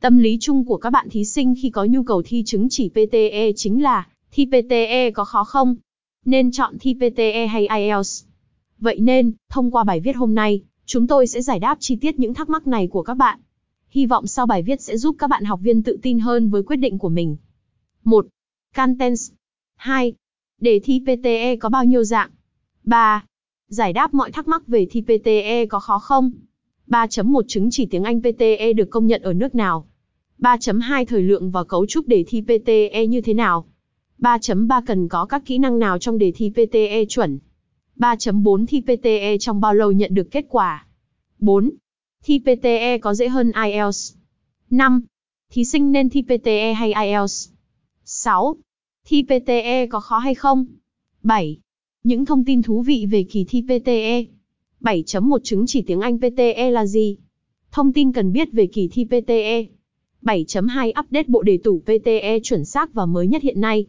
Tâm lý chung của các bạn thí sinh khi có nhu cầu thi chứng chỉ PTE chính là, thi PTE có khó không? Nên chọn thi PTE hay IELTS? Vậy nên, thông qua bài viết hôm nay, chúng tôi sẽ giải đáp chi tiết những thắc mắc này của các bạn. Hy vọng sau bài viết sẽ giúp các bạn học viên tự tin hơn với quyết định của mình. 1. Contents 2. Đề thi PTE có bao nhiêu dạng? 3. Giải đáp mọi thắc mắc về thi PTE có khó không? 3.1 chứng chỉ tiếng Anh PTE được công nhận ở nước nào? 3.2 Thời lượng và cấu trúc đề thi PTE như thế nào? 3.3 Cần có các kỹ năng nào trong đề thi PTE chuẩn? 3.4 Thi PTE trong bao lâu nhận được kết quả? 4. Thi PTE có dễ hơn IELTS? 5. Thí sinh nên thi PTE hay IELTS? 6. Thi PTE có khó hay không? 7. Những thông tin thú vị về kỳ thi PTE. 7.1 Chứng chỉ tiếng Anh PTE là gì? Thông tin cần biết về kỳ thi PTE. 7.2 Update bộ đề tủ PTE chuẩn xác và mới nhất hiện nay.